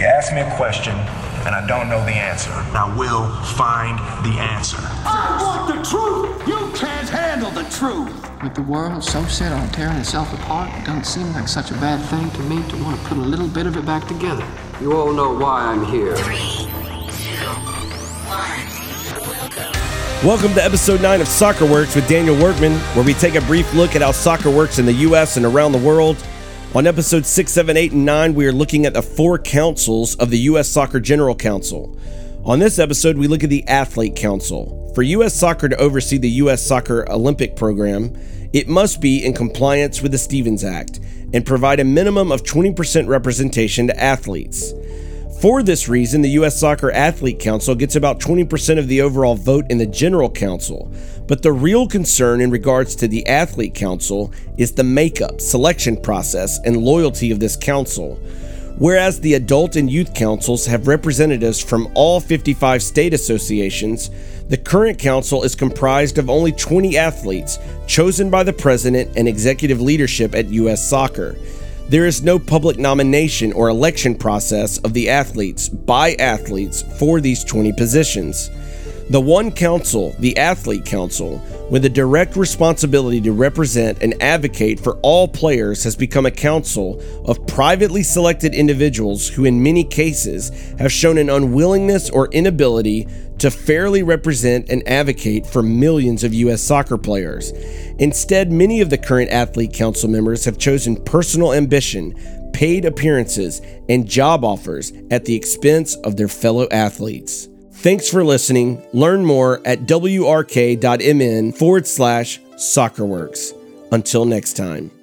you ask me a question and I don't know the answer, I will find the answer. I want the truth! You can't handle the truth! With the world so set on tearing itself apart, it doesn't seem like such a bad thing to me to want to put a little bit of it back together. You all know why I'm here. Welcome to episode 9 of Soccer Works with Daniel Workman, where we take a brief look at how soccer works in the U.S. and around the world. On episodes 6, 7, 8, and 9, we are looking at the four councils of the U.S. Soccer General Council. On this episode, we look at the Athlete Council. For U.S. Soccer to oversee the U.S. Soccer Olympic program, it must be in compliance with the Stevens Act and provide a minimum of 20% representation to athletes. For this reason, the U.S. Soccer Athlete Council gets about 20% of the overall vote in the General Council. But the real concern in regards to the Athlete Council is the makeup, selection process, and loyalty of this council. Whereas the adult and youth councils have representatives from all 55 state associations, the current council is comprised of only 20 athletes chosen by the president and executive leadership at U.S. Soccer. There is no public nomination or election process of the athletes by athletes for these 20 positions. The one council, the Athlete Council, with a direct responsibility to represent and advocate for all players, has become a council of privately selected individuals who, in many cases, have shown an unwillingness or inability to fairly represent and advocate for millions of U.S. soccer players. Instead, many of the current Athlete Council members have chosen personal ambition, paid appearances, and job offers at the expense of their fellow athletes. Thanks for listening. Learn more at wrk.mn forward slash soccerworks. Until next time.